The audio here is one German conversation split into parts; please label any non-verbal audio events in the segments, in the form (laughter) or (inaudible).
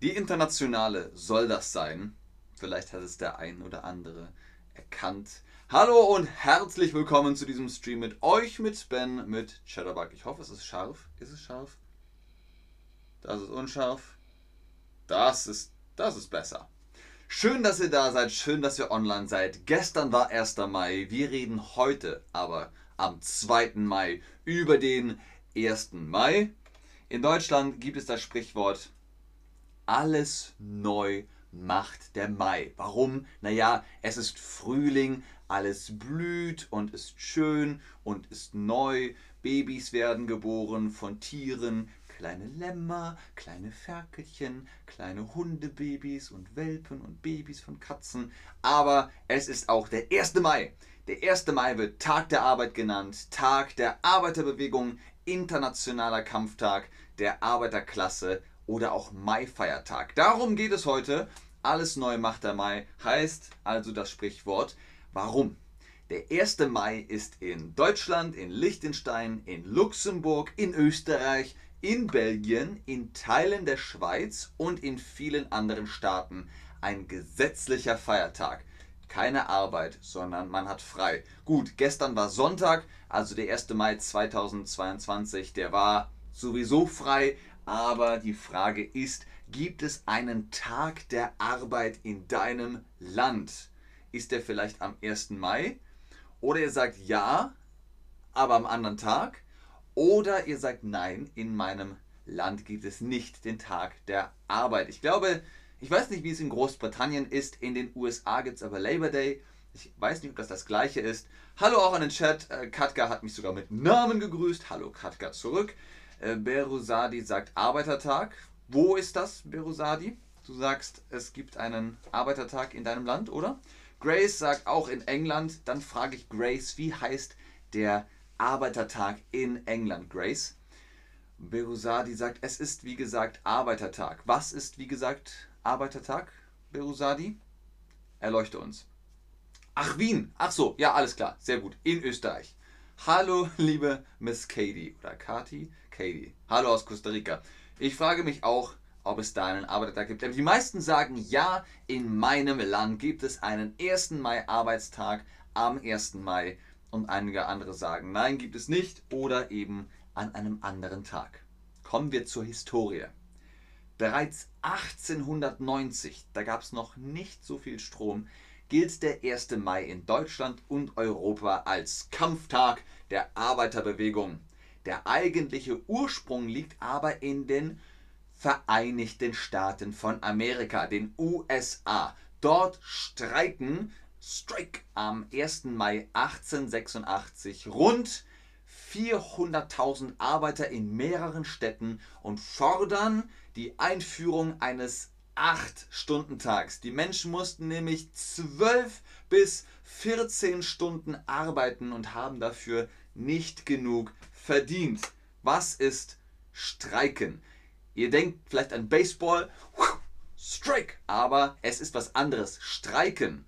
Die internationale soll das sein. Vielleicht hat es der ein oder andere erkannt. Hallo und herzlich willkommen zu diesem Stream mit euch, mit Ben, mit Chatterbug. Ich hoffe, es ist scharf. Ist es scharf? Das ist unscharf. Das ist, das ist besser. Schön, dass ihr da seid, schön, dass ihr online seid. Gestern war 1. Mai. Wir reden heute aber am 2. Mai über den 1. Mai. In Deutschland gibt es das Sprichwort, alles neu macht der Mai. Warum? Naja, es ist Frühling, alles blüht und ist schön und ist neu. Babys werden geboren von Tieren, kleine Lämmer, kleine Ferkelchen, kleine Hundebabys und Welpen und Babys von Katzen. Aber es ist auch der 1. Mai. Der 1. Mai wird Tag der Arbeit genannt, Tag der Arbeiterbewegung, internationaler Kampftag der Arbeiterklasse oder auch Mai-Feiertag. Darum geht es heute. Alles neu macht der Mai heißt also das Sprichwort. Warum? Der 1. Mai ist in Deutschland, in Liechtenstein, in Luxemburg, in Österreich, in Belgien, in Teilen der Schweiz und in vielen anderen Staaten ein gesetzlicher Feiertag. Keine Arbeit, sondern man hat frei. Gut, gestern war Sonntag, also der 1. Mai 2022, der war sowieso frei, aber die Frage ist, gibt es einen Tag der Arbeit in deinem Land? Ist der vielleicht am 1. Mai? Oder ihr sagt ja, aber am anderen Tag? Oder ihr sagt nein, in meinem Land gibt es nicht den Tag der Arbeit. Ich glaube, ich weiß nicht, wie es in Großbritannien ist. In den USA gibt es aber Labor Day. Ich weiß nicht, ob das das gleiche ist. Hallo auch an den Chat. Äh, Katka hat mich sogar mit Namen gegrüßt. Hallo Katka zurück. Äh, Berusadi sagt Arbeitertag. Wo ist das, Berusadi? Du sagst, es gibt einen Arbeitertag in deinem Land, oder? Grace sagt auch in England. Dann frage ich Grace, wie heißt der Arbeitertag in England, Grace. Berusadi sagt, es ist wie gesagt Arbeitertag. Was ist wie gesagt Arbeitertag, Berusadi? Erleuchte uns. Ach, Wien. Ach so, ja, alles klar. Sehr gut. In Österreich. Hallo, liebe Miss Katie oder Kati? Katie. Hallo aus Costa Rica. Ich frage mich auch, ob es da einen Arbeitertag gibt. Die meisten sagen, ja, in meinem Land gibt es einen 1. Mai Arbeitstag am 1. Mai und einige andere sagen, nein, gibt es nicht oder eben an einem anderen Tag. Kommen wir zur Historie. Bereits 1890, da gab es noch nicht so viel Strom, gilt der 1. Mai in Deutschland und Europa als Kampftag der Arbeiterbewegung. Der eigentliche Ursprung liegt aber in den Vereinigten Staaten von Amerika, den USA. Dort streiken Strike am 1. Mai 1886 rund 400.000 Arbeiter in mehreren Städten und fordern die Einführung eines 8-Stunden-Tags. Die Menschen mussten nämlich 12 bis 14 Stunden arbeiten und haben dafür nicht genug verdient. Was ist Streiken? Ihr denkt vielleicht an Baseball, Strike, aber es ist was anderes. Streiken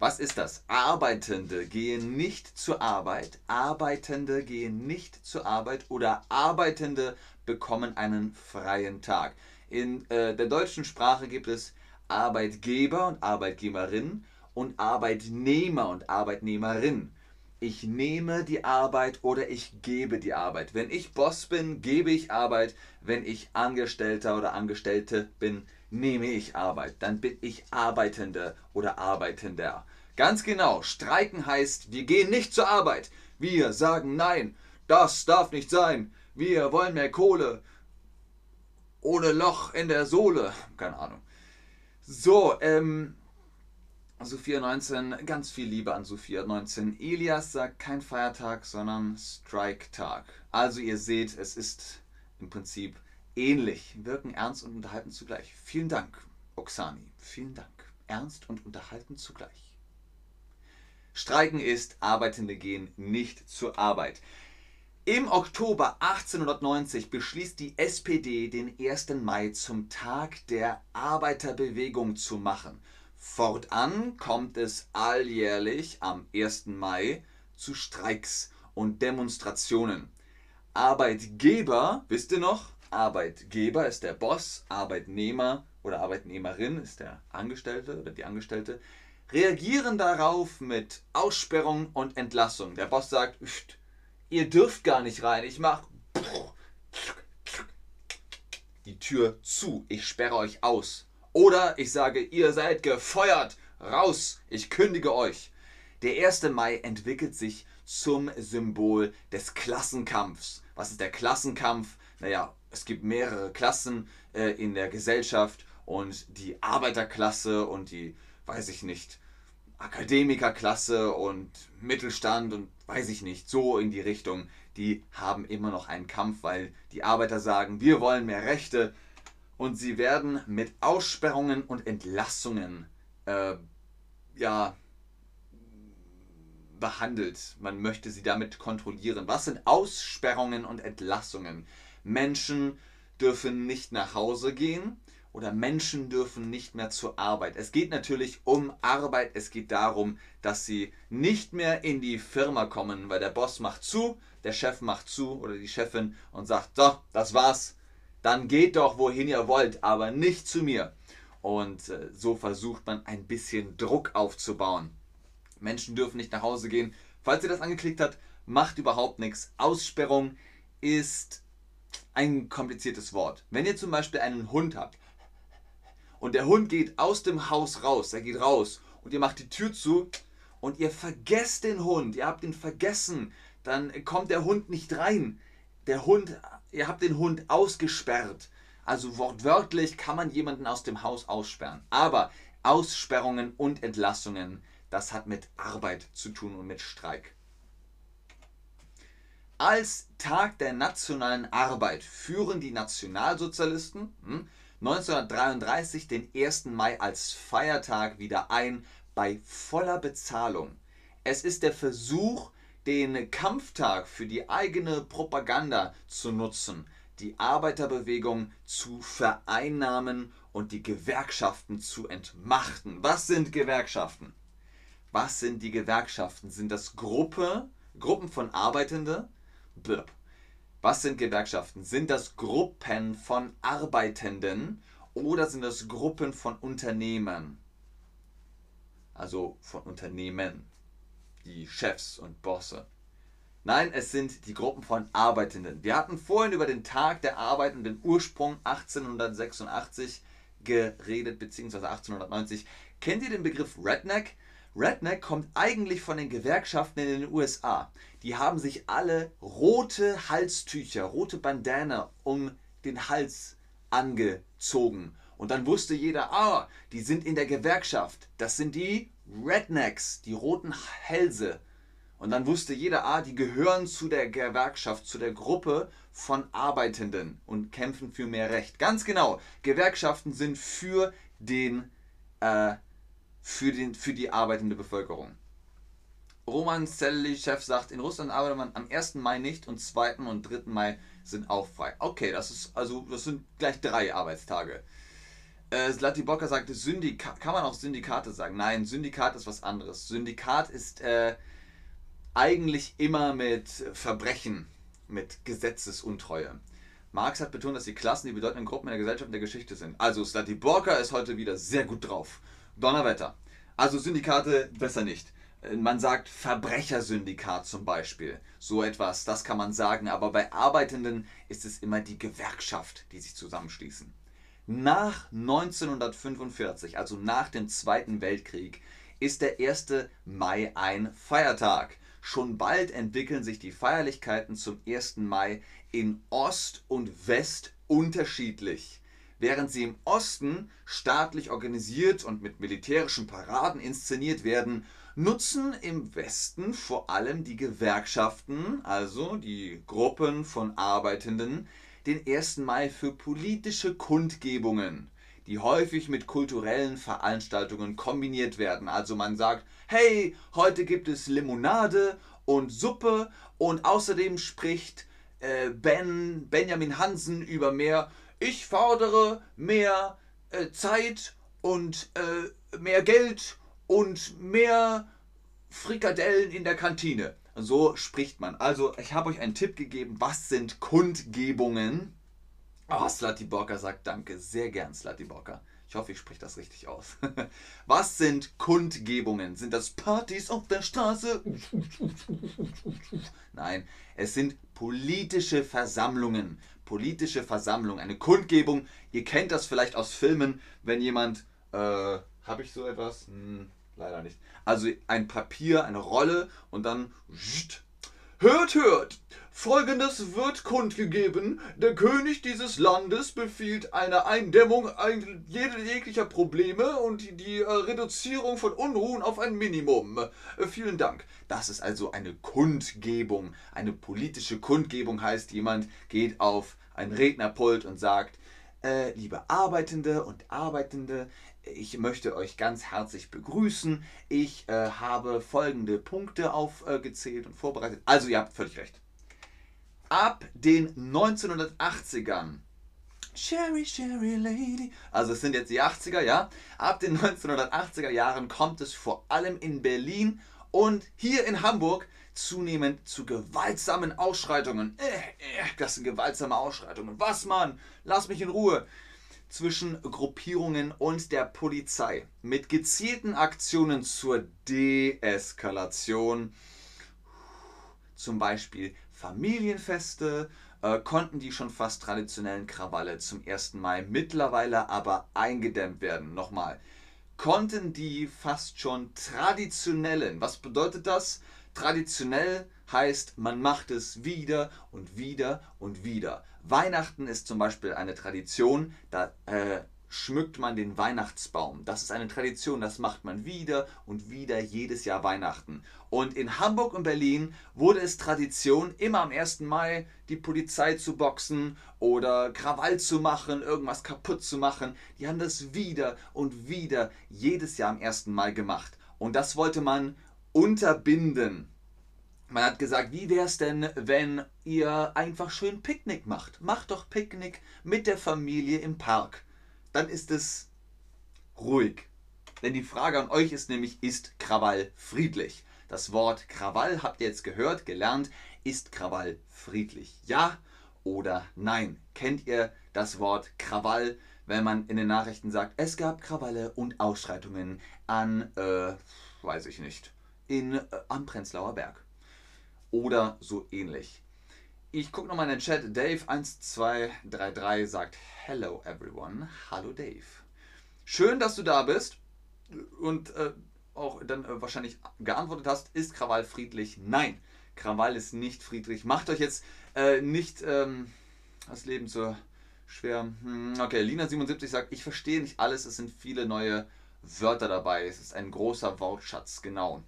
was ist das? Arbeitende gehen nicht zur Arbeit, Arbeitende gehen nicht zur Arbeit oder Arbeitende bekommen einen freien Tag. In äh, der deutschen Sprache gibt es Arbeitgeber und Arbeitgeberin und Arbeitnehmer und Arbeitnehmerin. Ich nehme die Arbeit oder ich gebe die Arbeit. Wenn ich Boss bin, gebe ich Arbeit. Wenn ich Angestellter oder Angestellte bin, nehme ich Arbeit. Dann bin ich Arbeitende oder Arbeitender. Ganz genau, streiken heißt, wir gehen nicht zur Arbeit. Wir sagen nein, das darf nicht sein. Wir wollen mehr Kohle. Ohne Loch in der Sohle. Keine Ahnung. So, ähm, Sophia 19, ganz viel Liebe an Sophia 19. Elias sagt kein Feiertag, sondern Strike-Tag. Also ihr seht, es ist im Prinzip ähnlich. Wirken ernst und unterhalten zugleich. Vielen Dank, Oksani. Vielen Dank. Ernst und unterhalten zugleich. Streiken ist, Arbeitende gehen nicht zur Arbeit. Im Oktober 1890 beschließt die SPD, den 1. Mai zum Tag der Arbeiterbewegung zu machen. Fortan kommt es alljährlich am 1. Mai zu Streiks und Demonstrationen. Arbeitgeber, wisst ihr noch? Arbeitgeber ist der Boss, Arbeitnehmer oder Arbeitnehmerin ist der Angestellte oder die Angestellte, reagieren darauf mit Aussperrung und Entlassung. Der Boss sagt, ihr dürft gar nicht rein, ich mach die Tür zu, ich sperre euch aus. Oder ich sage, ihr seid gefeuert, raus, ich kündige euch. Der 1. Mai entwickelt sich zum Symbol des Klassenkampfs. Was ist der Klassenkampf? Naja, es gibt mehrere Klassen äh, in der Gesellschaft und die Arbeiterklasse und die, weiß ich nicht, Akademikerklasse und Mittelstand und weiß ich nicht, so in die Richtung, die haben immer noch einen Kampf, weil die Arbeiter sagen, wir wollen mehr Rechte und sie werden mit Aussperrungen und Entlassungen äh, ja, behandelt. Man möchte sie damit kontrollieren. Was sind Aussperrungen und Entlassungen? Menschen dürfen nicht nach Hause gehen oder Menschen dürfen nicht mehr zur Arbeit. Es geht natürlich um Arbeit. Es geht darum, dass sie nicht mehr in die Firma kommen, weil der Boss macht zu, der Chef macht zu oder die Chefin und sagt, so, das war's. Dann geht doch, wohin ihr wollt, aber nicht zu mir. Und äh, so versucht man ein bisschen Druck aufzubauen. Menschen dürfen nicht nach Hause gehen. Falls ihr das angeklickt habt, macht überhaupt nichts. Aussperrung ist ein kompliziertes Wort. Wenn ihr zum Beispiel einen Hund habt und der Hund geht aus dem Haus raus, er geht raus und ihr macht die Tür zu und ihr vergesst den Hund, ihr habt ihn vergessen, dann kommt der Hund nicht rein. Der Hund, ihr habt den Hund ausgesperrt. Also wortwörtlich kann man jemanden aus dem Haus aussperren. Aber Aussperrungen und Entlassungen, das hat mit Arbeit zu tun und mit Streik. Als Tag der nationalen Arbeit führen die Nationalsozialisten 1933 hm, den 1. Mai als Feiertag wieder ein bei voller Bezahlung. Es ist der Versuch, den Kampftag für die eigene Propaganda zu nutzen, die Arbeiterbewegung zu vereinnahmen und die Gewerkschaften zu entmachten. Was sind Gewerkschaften? Was sind die Gewerkschaften? Sind das Gruppe, Gruppen von Arbeitenden? Blöp. Was sind Gewerkschaften? Sind das Gruppen von Arbeitenden oder sind das Gruppen von Unternehmern? Also von Unternehmen, die Chefs und Bosse. Nein, es sind die Gruppen von Arbeitenden. Wir hatten vorhin über den Tag der Arbeitenden Ursprung 1886 geredet, beziehungsweise 1890. Kennt ihr den Begriff Redneck? Redneck kommt eigentlich von den Gewerkschaften in den USA. Die haben sich alle rote Halstücher, rote Bandana um den Hals angezogen. Und dann wusste jeder, ah, die sind in der Gewerkschaft. Das sind die Rednecks, die roten Hälse. Und dann wusste jeder, ah, die gehören zu der Gewerkschaft, zu der Gruppe von Arbeitenden und kämpfen für mehr Recht. Ganz genau, Gewerkschaften sind für den äh, für, den, für die arbeitende Bevölkerung. Roman Zelli, Chef, sagt, in Russland arbeitet man am 1. Mai nicht und 2. und 3. Mai sind auch frei. Okay, das ist also das sind gleich drei Arbeitstage. Äh, Bocker sagte, Syndikat, kann man auch Syndikate sagen? Nein, Syndikat ist was anderes. Syndikat ist äh, eigentlich immer mit Verbrechen, mit Gesetzesuntreue. Marx hat betont, dass die Klassen die bedeutenden Gruppen in der Gesellschaft und der Geschichte sind. Also Borka ist heute wieder sehr gut drauf. Donnerwetter. Also Syndikate besser nicht. Äh, man sagt Verbrechersyndikat zum Beispiel. So etwas, das kann man sagen. Aber bei Arbeitenden ist es immer die Gewerkschaft, die sich zusammenschließen. Nach 1945, also nach dem Zweiten Weltkrieg, ist der 1. Mai ein Feiertag. Schon bald entwickeln sich die Feierlichkeiten zum 1. Mai in Ost und West unterschiedlich. Während sie im Osten staatlich organisiert und mit militärischen Paraden inszeniert werden, nutzen im Westen vor allem die Gewerkschaften, also die Gruppen von Arbeitenden, den 1. Mai für politische Kundgebungen, die häufig mit kulturellen Veranstaltungen kombiniert werden. Also man sagt, hey, heute gibt es Limonade und Suppe und außerdem spricht äh, ben, Benjamin Hansen über mehr ich fordere mehr äh, Zeit und äh, mehr Geld und mehr Frikadellen in der Kantine. So spricht man. Also ich habe euch einen Tipp gegeben, was sind Kundgebungen? Oh, Slutty Borka sagt Danke. Sehr gern, Slutty Borka. Ich hoffe, ich spreche das richtig aus. (laughs) Was sind Kundgebungen? Sind das Partys auf der Straße? (laughs) Nein, es sind politische Versammlungen. Politische Versammlung, eine Kundgebung. Ihr kennt das vielleicht aus Filmen, wenn jemand. Äh, Habe ich so etwas? Hm, leider nicht. Also ein Papier, eine Rolle und dann. Hört, hört! Folgendes wird kundgegeben. Der König dieses Landes befiehlt eine Eindämmung jeglicher Probleme und die äh, Reduzierung von Unruhen auf ein Minimum. Äh, vielen Dank. Das ist also eine Kundgebung. Eine politische Kundgebung heißt, jemand geht auf ein Rednerpult und sagt, äh, liebe Arbeitende und Arbeitende, ich möchte euch ganz herzlich begrüßen. Ich äh, habe folgende Punkte aufgezählt und vorbereitet. Also ihr habt völlig recht ab den 1980ern. Sherry, Sherry Lady. Also es sind jetzt die 80er, ja. Ab den 1980er Jahren kommt es vor allem in Berlin und hier in Hamburg zunehmend zu gewaltsamen Ausschreitungen. Äh, äh, das sind gewaltsame Ausschreitungen. Was, Mann? Lass mich in Ruhe. Zwischen Gruppierungen und der Polizei. Mit gezielten Aktionen zur Deeskalation. Zum Beispiel Familienfeste äh, konnten die schon fast traditionellen Krawalle zum 1. Mai mittlerweile aber eingedämmt werden. Nochmal, konnten die fast schon traditionellen, was bedeutet das? Traditionell heißt, man macht es wieder und wieder und wieder. Weihnachten ist zum Beispiel eine Tradition, da äh, schmückt man den Weihnachtsbaum. Das ist eine Tradition, das macht man wieder und wieder jedes Jahr Weihnachten. Und in Hamburg und Berlin wurde es Tradition, immer am 1. Mai die Polizei zu boxen oder Krawall zu machen, irgendwas kaputt zu machen. Die haben das wieder und wieder jedes Jahr am 1. Mai gemacht. Und das wollte man unterbinden. Man hat gesagt, wie wäre es denn, wenn ihr einfach schön Picknick macht? Macht doch Picknick mit der Familie im Park dann ist es ruhig. Denn die Frage an euch ist nämlich, ist Krawall friedlich? Das Wort Krawall habt ihr jetzt gehört, gelernt. Ist Krawall friedlich? Ja oder nein? Kennt ihr das Wort Krawall, wenn man in den Nachrichten sagt, es gab Krawalle und Ausschreitungen an, äh, weiß ich nicht, in, äh, am Prenzlauer Berg? Oder so ähnlich. Ich gucke nochmal in den Chat. Dave1233 sagt Hello everyone. Hallo Dave. Schön, dass du da bist und äh, auch dann äh, wahrscheinlich geantwortet hast. Ist Krawall friedlich? Nein, Krawall ist nicht friedlich. Macht euch jetzt äh, nicht ähm, das Leben so schwer. Hm, okay, Lina77 sagt, ich verstehe nicht alles. Es sind viele neue Wörter dabei. Es ist ein großer Wortschatz. Genau.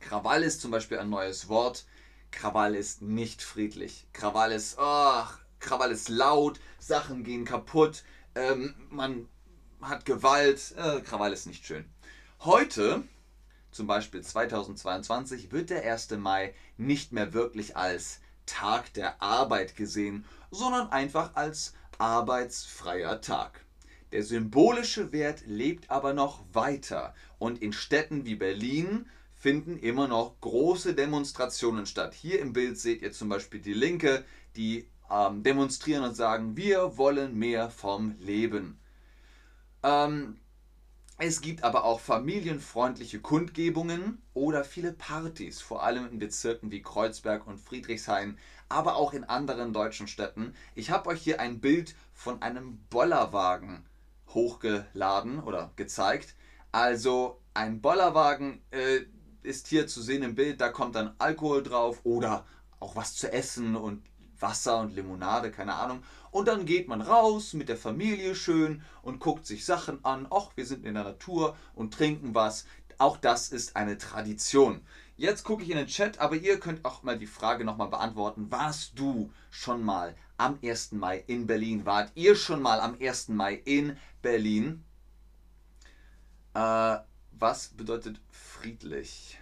Krawall ist zum Beispiel ein neues Wort. Krawall ist nicht friedlich. Krawall ist, oh, Krawall ist laut, Sachen gehen kaputt, ähm, man hat Gewalt. Äh, Krawall ist nicht schön. Heute, zum Beispiel 2022, wird der 1. Mai nicht mehr wirklich als Tag der Arbeit gesehen, sondern einfach als arbeitsfreier Tag. Der symbolische Wert lebt aber noch weiter und in Städten wie Berlin finden immer noch große Demonstrationen statt. Hier im Bild seht ihr zum Beispiel die Linke, die ähm, demonstrieren und sagen, wir wollen mehr vom Leben. Ähm, es gibt aber auch familienfreundliche Kundgebungen oder viele Partys, vor allem in Bezirken wie Kreuzberg und Friedrichshain, aber auch in anderen deutschen Städten. Ich habe euch hier ein Bild von einem Bollerwagen hochgeladen oder gezeigt. Also ein Bollerwagen, äh, ist hier zu sehen im Bild, da kommt dann Alkohol drauf oder auch was zu essen und Wasser und Limonade, keine Ahnung. Und dann geht man raus mit der Familie schön und guckt sich Sachen an. Ach, wir sind in der Natur und trinken was. Auch das ist eine Tradition. Jetzt gucke ich in den Chat, aber ihr könnt auch mal die Frage nochmal beantworten. Warst du schon mal am 1. Mai in Berlin? Wart ihr schon mal am 1. Mai in Berlin? Äh, was bedeutet friedlich?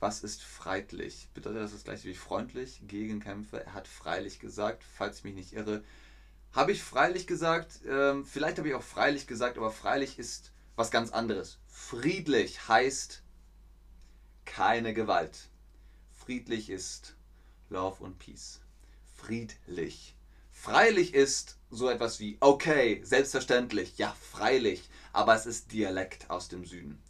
Was ist freundlich? Bedeutet das das gleiche wie freundlich? Gegenkämpfe. Er hat freilich gesagt, falls ich mich nicht irre. Habe ich freilich gesagt? Ähm, vielleicht habe ich auch freilich gesagt, aber freilich ist was ganz anderes. Friedlich heißt keine Gewalt. Friedlich ist Love und Peace. Friedlich. Freilich ist so etwas wie okay, selbstverständlich, ja, freilich, aber es ist Dialekt aus dem Süden.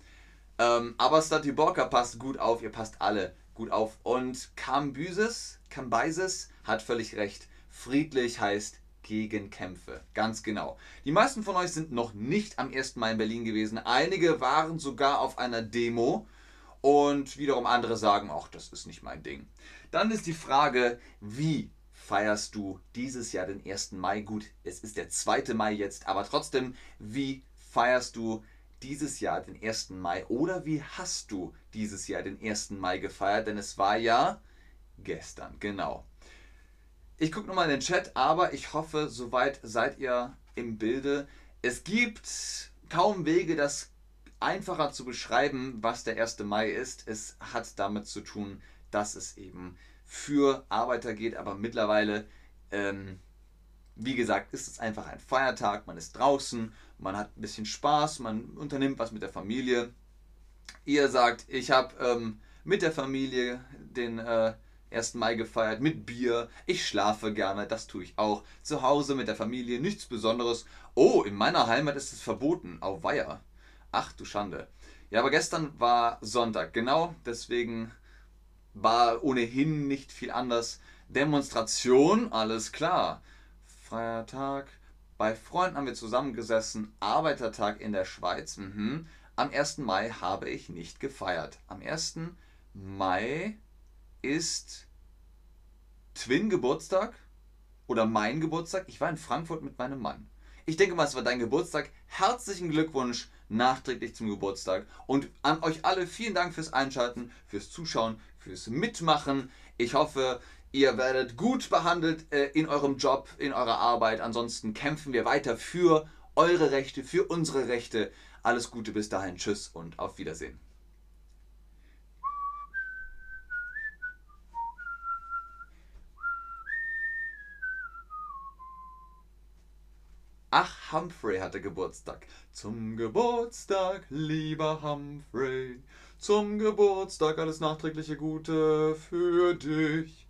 Ähm, aber Statiborka passt gut auf, ihr passt alle gut auf. Und Kambyses, Kambyses hat völlig recht. Friedlich heißt gegen Kämpfe. Ganz genau. Die meisten von euch sind noch nicht am 1. Mai in Berlin gewesen. Einige waren sogar auf einer Demo. Und wiederum andere sagen, ach, das ist nicht mein Ding. Dann ist die Frage, wie feierst du dieses Jahr den 1. Mai? Gut, es ist der 2. Mai jetzt, aber trotzdem, wie feierst du dieses Jahr den 1. Mai oder wie hast du dieses Jahr den 1. Mai gefeiert? Denn es war ja gestern, genau. Ich gucke nochmal in den Chat, aber ich hoffe, soweit seid ihr im Bilde. Es gibt kaum Wege, das einfacher zu beschreiben, was der 1. Mai ist. Es hat damit zu tun, dass es eben für Arbeiter geht, aber mittlerweile, ähm, wie gesagt, ist es einfach ein Feiertag. Man ist draußen, man hat ein bisschen Spaß, man unternimmt was mit der Familie. Ihr sagt, ich habe ähm, mit der Familie den äh, 1. Mai gefeiert, mit Bier. Ich schlafe gerne, das tue ich auch. Zu Hause mit der Familie, nichts Besonderes. Oh, in meiner Heimat ist es verboten. Auweia. Ach du Schande. Ja, aber gestern war Sonntag, genau deswegen war ohnehin nicht viel anders. Demonstration, alles klar. Feiertag. Bei Freunden haben wir zusammengesessen. Arbeitertag in der Schweiz. Mhm. Am 1. Mai habe ich nicht gefeiert. Am 1. Mai ist Twin Geburtstag oder mein Geburtstag. Ich war in Frankfurt mit meinem Mann. Ich denke mal, es war dein Geburtstag. Herzlichen Glückwunsch nachträglich zum Geburtstag. Und an euch alle vielen Dank fürs Einschalten, fürs Zuschauen, fürs Mitmachen. Ich hoffe, ihr werdet gut behandelt äh, in eurem Job, in eurer Arbeit. Ansonsten kämpfen wir weiter für eure Rechte, für unsere Rechte. Alles Gute bis dahin. Tschüss und auf Wiedersehen. Ach, Humphrey hatte Geburtstag. Zum Geburtstag, lieber Humphrey. Zum Geburtstag alles nachträgliche Gute für dich.